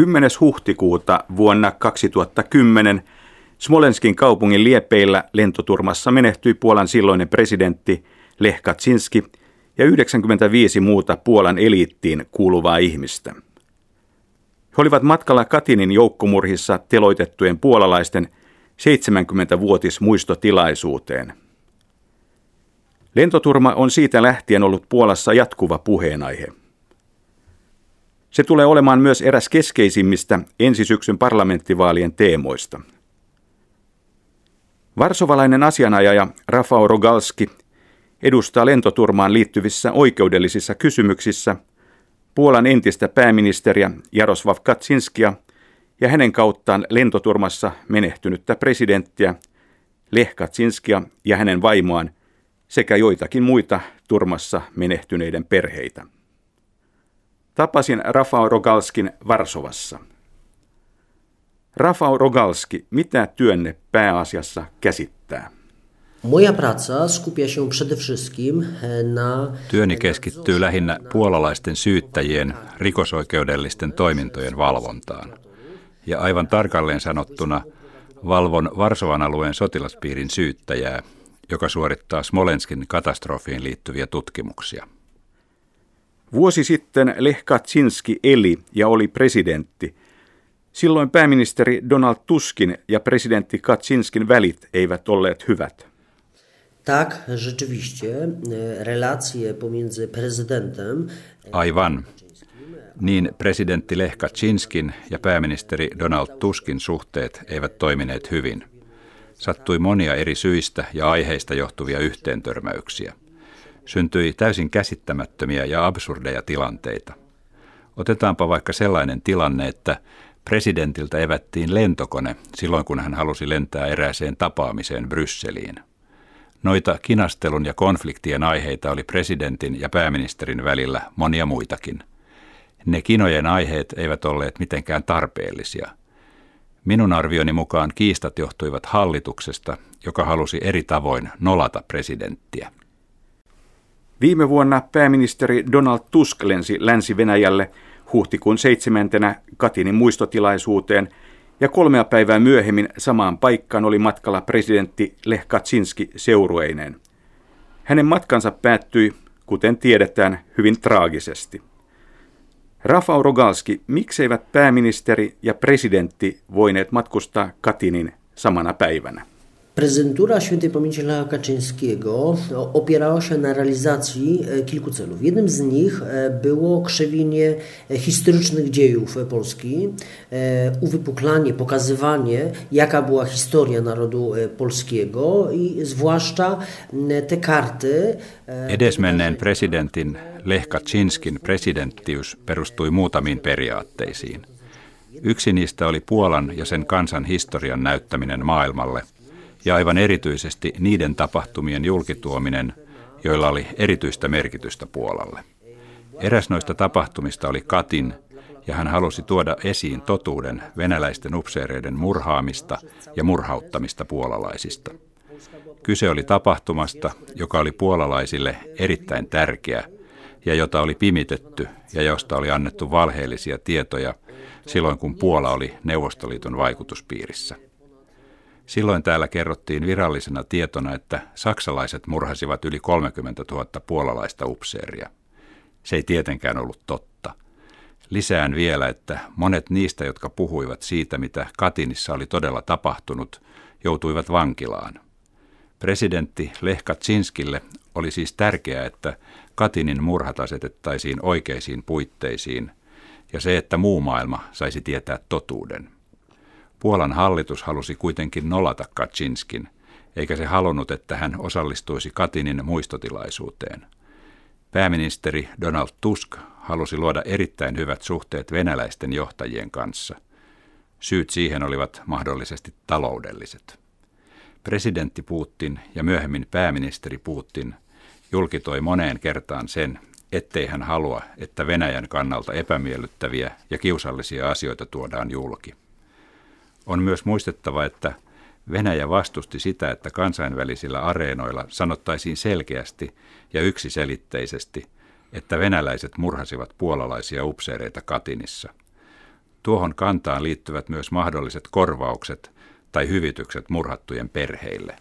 10. huhtikuuta vuonna 2010 Smolenskin kaupungin liepeillä lentoturmassa menehtyi Puolan silloinen presidentti Lech Kaczynski ja 95 muuta Puolan eliittiin kuuluvaa ihmistä. He olivat matkalla Katinin joukkomurhissa teloitettujen puolalaisten 70-vuotis muistotilaisuuteen. Lentoturma on siitä lähtien ollut Puolassa jatkuva puheenaihe. Se tulee olemaan myös eräs keskeisimmistä ensi syksyn parlamenttivaalien teemoista. Varsovalainen asianajaja Rafał Rogalski edustaa lentoturmaan liittyvissä oikeudellisissa kysymyksissä Puolan entistä pääministeriä Jarosław Kaczynskia ja hänen kauttaan lentoturmassa menehtynyttä presidenttiä Lech Kaczynskia ja hänen vaimoaan sekä joitakin muita turmassa menehtyneiden perheitä. Tapasin Rafał Rogalskin Varsovassa. Rafał Rogalski, mitä työnne pääasiassa käsittää? Moja praca skupia się przede wszystkim e, na... Työni keskittyy lähinnä puolalaisten syyttäjien rikosoikeudellisten toimintojen valvontaan. Ja aivan tarkalleen sanottuna valvon Varsovan alueen sotilaspiirin syyttäjää, joka suorittaa Smolenskin katastrofiin liittyviä tutkimuksia. Vuosi sitten Lech Kaczynski eli ja oli presidentti. Silloin pääministeri Donald Tuskin ja presidentti Kaczynskin välit eivät olleet hyvät. Tak, rzeczywiście, e, relacje pomiędzy prezydentem... Aivan. Niin presidentti Lech Kaczynskin ja pääministeri Donald Tuskin suhteet eivät toimineet hyvin. Sattui monia eri syistä ja aiheista johtuvia yhteentörmäyksiä. Syntyi täysin käsittämättömiä ja absurdeja tilanteita. Otetaanpa vaikka sellainen tilanne, että presidentiltä evättiin lentokone silloin, kun hän halusi lentää erääseen tapaamiseen Brysseliin. Noita kinastelun ja konfliktien aiheita oli presidentin ja pääministerin välillä monia muitakin. Ne kinojen aiheet eivät olleet mitenkään tarpeellisia. Minun arvioni mukaan kiistat johtuivat hallituksesta, joka halusi eri tavoin nolata presidenttiä. Viime vuonna pääministeri Donald Tusk lensi Länsi-Venäjälle huhtikuun seitsemäntenä Katinin muistotilaisuuteen – ja kolmea päivää myöhemmin samaan paikkaan oli matkalla presidentti Lech Kaczynski seurueineen. Hänen matkansa päättyi, kuten tiedetään, hyvin traagisesti. Rafał Rogalski, mikseivät pääministeri ja presidentti voineet matkustaa Katinin samana päivänä? Prezydentura świętej pamięci Lecha Kaczyńskiego opierała się na realizacji e, kilku celów. Jednym z nich e, było krzewienie e, historycznych dziejów Polski, uwypuklanie, pokazywanie, jaka była historia narodu polskiego i zwłaszcza te karty. Edesmenneen presidentin Lech Kaczynskin presidenttiys perustui muutamiin periaatteisiin. Yksi niistä oli Puolan ja sen kansan historian näyttäminen maailmalle – ja aivan erityisesti niiden tapahtumien julkituominen, joilla oli erityistä merkitystä Puolalle. Eräs noista tapahtumista oli Katin, ja hän halusi tuoda esiin totuuden venäläisten upseereiden murhaamista ja murhauttamista puolalaisista. Kyse oli tapahtumasta, joka oli puolalaisille erittäin tärkeä ja jota oli pimitetty ja josta oli annettu valheellisia tietoja silloin, kun Puola oli Neuvostoliiton vaikutuspiirissä. Silloin täällä kerrottiin virallisena tietona, että saksalaiset murhasivat yli 30 000 puolalaista upseeria. Se ei tietenkään ollut totta. Lisään vielä, että monet niistä, jotka puhuivat siitä, mitä Katinissa oli todella tapahtunut, joutuivat vankilaan. Presidentti Lech Kaczynskille oli siis tärkeää, että Katinin murhat asetettaisiin oikeisiin puitteisiin ja se, että muu maailma saisi tietää totuuden. Puolan hallitus halusi kuitenkin nolata Kaczynskin, eikä se halunnut, että hän osallistuisi Katinin muistotilaisuuteen. Pääministeri Donald Tusk halusi luoda erittäin hyvät suhteet venäläisten johtajien kanssa. Syyt siihen olivat mahdollisesti taloudelliset. Presidentti Putin ja myöhemmin pääministeri Putin julkitoi moneen kertaan sen, ettei hän halua, että Venäjän kannalta epämiellyttäviä ja kiusallisia asioita tuodaan julki. On myös muistettava, että Venäjä vastusti sitä, että kansainvälisillä areenoilla sanottaisiin selkeästi ja yksiselitteisesti, että venäläiset murhasivat puolalaisia upseereita Katinissa. Tuohon kantaan liittyvät myös mahdolliset korvaukset tai hyvitykset murhattujen perheille.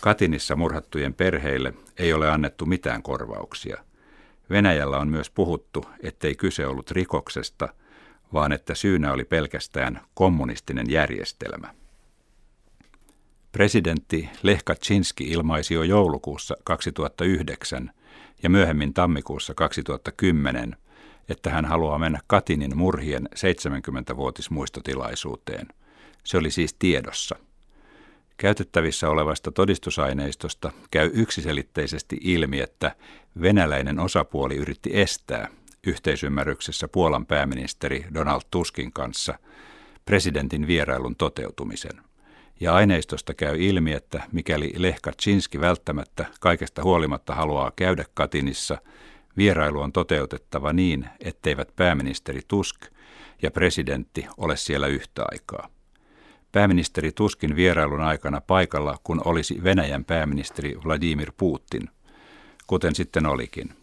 Katinissa murhattujen perheille ei ole annettu mitään korvauksia. Venäjällä on myös puhuttu, ettei kyse ollut rikoksesta, vaan että syynä oli pelkästään kommunistinen järjestelmä. Presidentti Lech Kaczynski ilmaisi jo joulukuussa 2009 ja myöhemmin tammikuussa 2010, että hän haluaa mennä Katinin murhien 70-vuotismuistotilaisuuteen. Se oli siis tiedossa. Käytettävissä olevasta todistusaineistosta käy yksiselitteisesti ilmi, että venäläinen osapuoli yritti estää yhteisymmärryksessä Puolan pääministeri Donald Tuskin kanssa presidentin vierailun toteutumisen. Ja aineistosta käy ilmi, että mikäli Lech Kaczynski välttämättä kaikesta huolimatta haluaa käydä Katinissa, vierailu on toteutettava niin, etteivät pääministeri Tusk ja presidentti ole siellä yhtä aikaa. Pääministeri Tuskin vierailun aikana paikalla, kun olisi Venäjän pääministeri Vladimir Putin, kuten sitten olikin.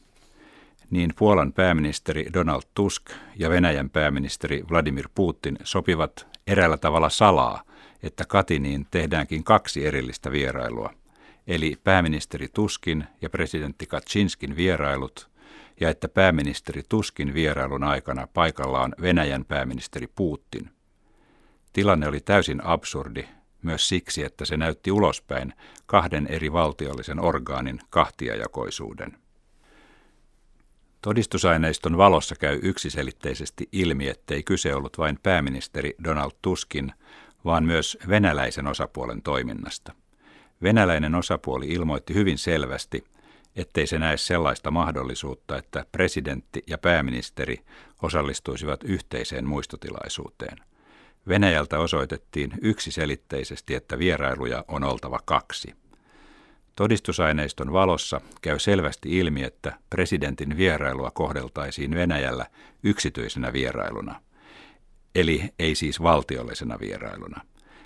Niin Puolan pääministeri Donald Tusk ja Venäjän pääministeri Vladimir Putin sopivat eräällä tavalla salaa – että Katiniin tehdäänkin kaksi erillistä vierailua, eli pääministeri Tuskin ja presidentti Kaczynskin vierailut, ja että pääministeri Tuskin vierailun aikana paikalla on Venäjän pääministeri Putin. Tilanne oli täysin absurdi, myös siksi, että se näytti ulospäin kahden eri valtiollisen orgaanin kahtiajakoisuuden. Todistusaineiston valossa käy yksiselitteisesti ilmi, ettei kyse ollut vain pääministeri Donald Tuskin, vaan myös venäläisen osapuolen toiminnasta. Venäläinen osapuoli ilmoitti hyvin selvästi, ettei se näe sellaista mahdollisuutta, että presidentti ja pääministeri osallistuisivat yhteiseen muistotilaisuuteen. Venäjältä osoitettiin yksiselitteisesti, että vierailuja on oltava kaksi. Todistusaineiston valossa käy selvästi ilmi, että presidentin vierailua kohdeltaisiin Venäjällä yksityisenä vierailuna – eli ei siis valtiollisena vierailuna.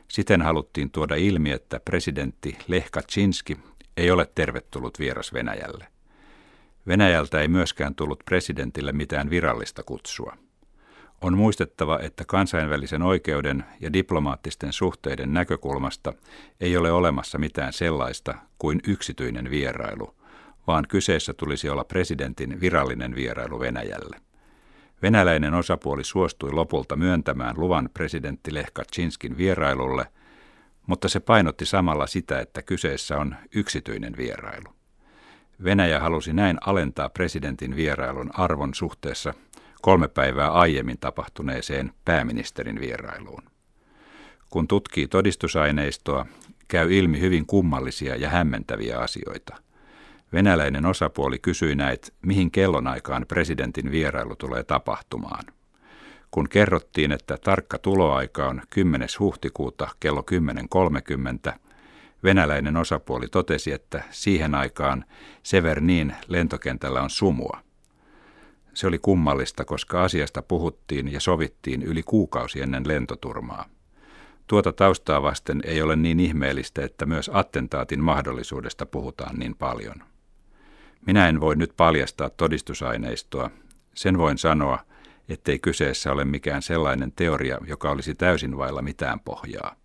Siten haluttiin tuoda ilmi, että presidentti Lech Kaczynski ei ole tervetullut vieras Venäjälle. Venäjältä ei myöskään tullut presidentille mitään virallista kutsua. On muistettava, että kansainvälisen oikeuden ja diplomaattisten suhteiden näkökulmasta ei ole olemassa mitään sellaista kuin yksityinen vierailu, vaan kyseessä tulisi olla presidentin virallinen vierailu Venäjälle. Venäläinen osapuoli suostui lopulta myöntämään luvan presidentti Lech Kaczynskin vierailulle, mutta se painotti samalla sitä, että kyseessä on yksityinen vierailu. Venäjä halusi näin alentaa presidentin vierailun arvon suhteessa kolme päivää aiemmin tapahtuneeseen pääministerin vierailuun. Kun tutkii todistusaineistoa, käy ilmi hyvin kummallisia ja hämmentäviä asioita – Venäläinen osapuoli kysyi näet, mihin kellonaikaan presidentin vierailu tulee tapahtumaan. Kun kerrottiin, että tarkka tuloaika on 10. huhtikuuta kello 10.30, venäläinen osapuoli totesi, että siihen aikaan Severnin lentokentällä on sumua. Se oli kummallista, koska asiasta puhuttiin ja sovittiin yli kuukausi ennen lentoturmaa. Tuota taustaa vasten ei ole niin ihmeellistä, että myös attentaatin mahdollisuudesta puhutaan niin paljon. Minä en voi nyt paljastaa todistusaineistoa. Sen voin sanoa, ettei kyseessä ole mikään sellainen teoria, joka olisi täysin vailla mitään pohjaa.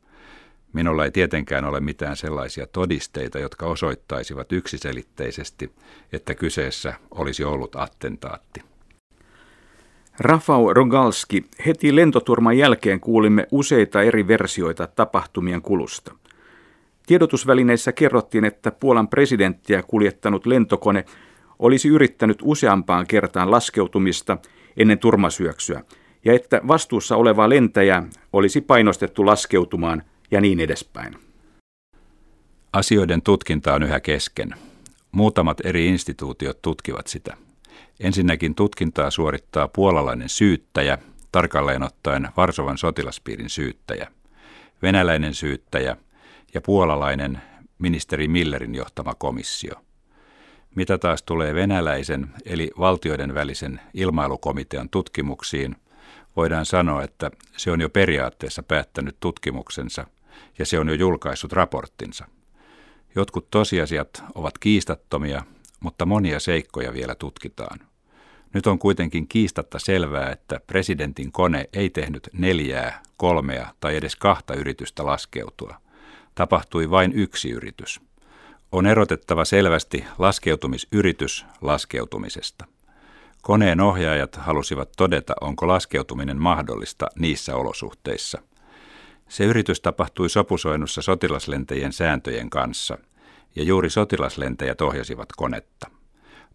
Minulla ei tietenkään ole mitään sellaisia todisteita, jotka osoittaisivat yksiselitteisesti, että kyseessä olisi ollut attentaatti. Rafał Rogalski, heti lentoturman jälkeen kuulimme useita eri versioita tapahtumien kulusta. Tiedotusvälineissä kerrottiin, että Puolan presidenttiä kuljettanut lentokone olisi yrittänyt useampaan kertaan laskeutumista ennen turmasyöksyä, ja että vastuussa oleva lentäjä olisi painostettu laskeutumaan ja niin edespäin. Asioiden tutkinta on yhä kesken. Muutamat eri instituutiot tutkivat sitä. Ensinnäkin tutkintaa suorittaa puolalainen syyttäjä, tarkalleen ottaen Varsovan sotilaspiirin syyttäjä, venäläinen syyttäjä ja puolalainen ministeri Millerin johtama komissio. Mitä taas tulee venäläisen eli valtioiden välisen ilmailukomitean tutkimuksiin, voidaan sanoa, että se on jo periaatteessa päättänyt tutkimuksensa ja se on jo julkaissut raporttinsa. Jotkut tosiasiat ovat kiistattomia, mutta monia seikkoja vielä tutkitaan. Nyt on kuitenkin kiistatta selvää, että presidentin kone ei tehnyt neljää, kolmea tai edes kahta yritystä laskeutua. Tapahtui vain yksi yritys. On erotettava selvästi laskeutumisyritys laskeutumisesta. Koneen ohjaajat halusivat todeta, onko laskeutuminen mahdollista niissä olosuhteissa. Se yritys tapahtui sopusoinnussa sotilaslentäjien sääntöjen kanssa, ja juuri sotilaslentäjät ohjasivat konetta.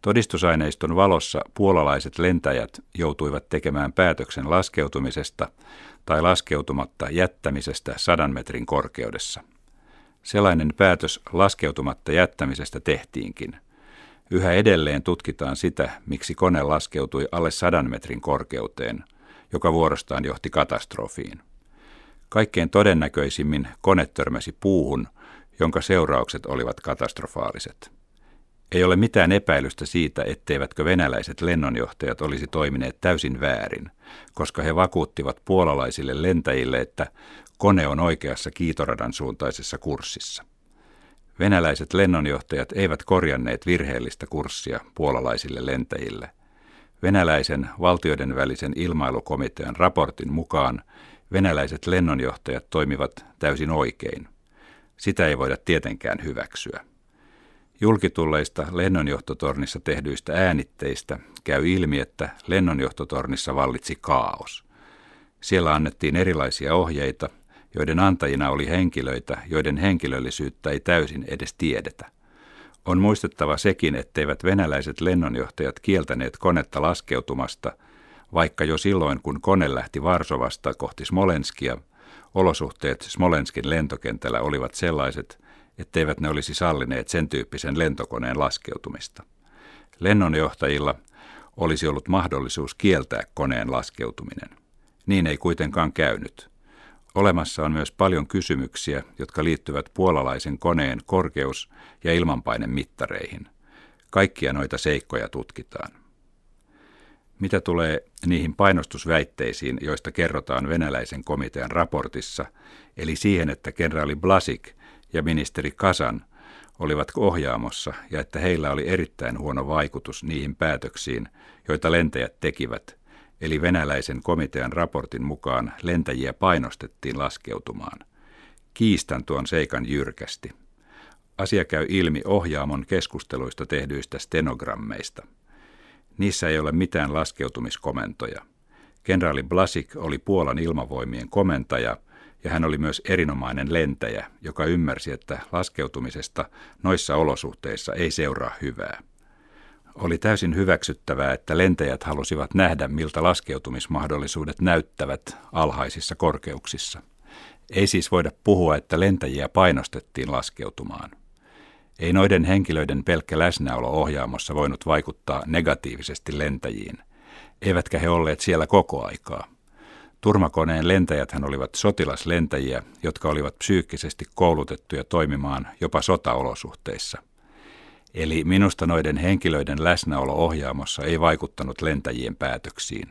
Todistusaineiston valossa puolalaiset lentäjät joutuivat tekemään päätöksen laskeutumisesta tai laskeutumatta jättämisestä sadan metrin korkeudessa. Sellainen päätös laskeutumatta jättämisestä tehtiinkin. Yhä edelleen tutkitaan sitä, miksi kone laskeutui alle sadan metrin korkeuteen, joka vuorostaan johti katastrofiin. Kaikkein todennäköisimmin kone törmäsi puuhun, jonka seuraukset olivat katastrofaaliset. Ei ole mitään epäilystä siitä, etteivätkö venäläiset lennonjohtajat olisi toimineet täysin väärin, koska he vakuuttivat puolalaisille lentäjille, että kone on oikeassa kiitoradan suuntaisessa kurssissa. Venäläiset lennonjohtajat eivät korjanneet virheellistä kurssia puolalaisille lentäjille. Venäläisen valtioiden välisen ilmailukomitean raportin mukaan venäläiset lennonjohtajat toimivat täysin oikein. Sitä ei voida tietenkään hyväksyä. Julkitulleista lennonjohtotornissa tehdyistä äänitteistä käy ilmi, että lennonjohtotornissa vallitsi kaos. Siellä annettiin erilaisia ohjeita, joiden antajina oli henkilöitä, joiden henkilöllisyyttä ei täysin edes tiedetä. On muistettava sekin, etteivät venäläiset lennonjohtajat kieltäneet konetta laskeutumasta, vaikka jo silloin kun kone lähti Varsovasta kohti Smolenskia, olosuhteet Smolenskin lentokentällä olivat sellaiset, etteivät ne olisi sallineet sen tyyppisen lentokoneen laskeutumista. Lennonjohtajilla olisi ollut mahdollisuus kieltää koneen laskeutuminen. Niin ei kuitenkaan käynyt. Olemassa on myös paljon kysymyksiä, jotka liittyvät puolalaisen koneen korkeus- ja ilmanpainemittareihin. Kaikkia noita seikkoja tutkitaan. Mitä tulee niihin painostusväitteisiin, joista kerrotaan venäläisen komitean raportissa, eli siihen, että kenraali Blasik ja ministeri Kasan olivat ohjaamossa ja että heillä oli erittäin huono vaikutus niihin päätöksiin, joita lentäjät tekivät, eli venäläisen komitean raportin mukaan lentäjiä painostettiin laskeutumaan. Kiistän tuon seikan jyrkästi. Asia käy ilmi ohjaamon keskusteluista tehdyistä stenogrammeista. Niissä ei ole mitään laskeutumiskomentoja. Kenraali Blasik oli Puolan ilmavoimien komentaja – ja hän oli myös erinomainen lentäjä, joka ymmärsi, että laskeutumisesta noissa olosuhteissa ei seuraa hyvää. Oli täysin hyväksyttävää, että lentäjät halusivat nähdä, miltä laskeutumismahdollisuudet näyttävät alhaisissa korkeuksissa. Ei siis voida puhua, että lentäjiä painostettiin laskeutumaan. Ei noiden henkilöiden pelkkä läsnäolo ohjaamossa voinut vaikuttaa negatiivisesti lentäjiin, eivätkä he olleet siellä koko aikaa. Turmakoneen lentäjäthän olivat sotilaslentäjiä, jotka olivat psyykkisesti koulutettuja toimimaan jopa sotaolosuhteissa. Eli minusta noiden henkilöiden läsnäolo ohjaamossa ei vaikuttanut lentäjien päätöksiin.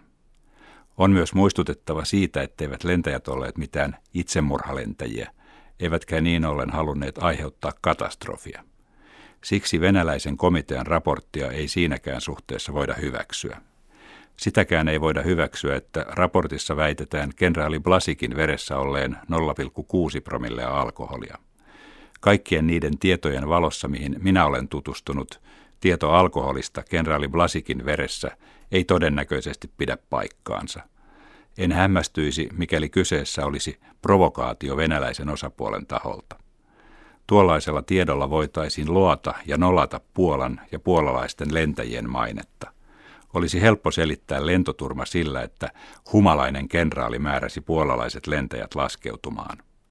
On myös muistutettava siitä, etteivät lentäjät olleet mitään itsemurhalentäjiä, eivätkä niin ollen halunneet aiheuttaa katastrofia. Siksi venäläisen komitean raporttia ei siinäkään suhteessa voida hyväksyä. Sitäkään ei voida hyväksyä, että raportissa väitetään kenraali Blasikin veressä olleen 0,6 promillea alkoholia. Kaikkien niiden tietojen valossa, mihin minä olen tutustunut, tieto alkoholista kenraali Blasikin veressä ei todennäköisesti pidä paikkaansa. En hämmästyisi, mikäli kyseessä olisi provokaatio venäläisen osapuolen taholta. Tuollaisella tiedolla voitaisiin luota ja nolata Puolan ja puolalaisten lentäjien mainetta. Olisi helppo selittää lentoturma sillä, että humalainen kenraali määräsi puolalaiset lentäjät laskeutumaan.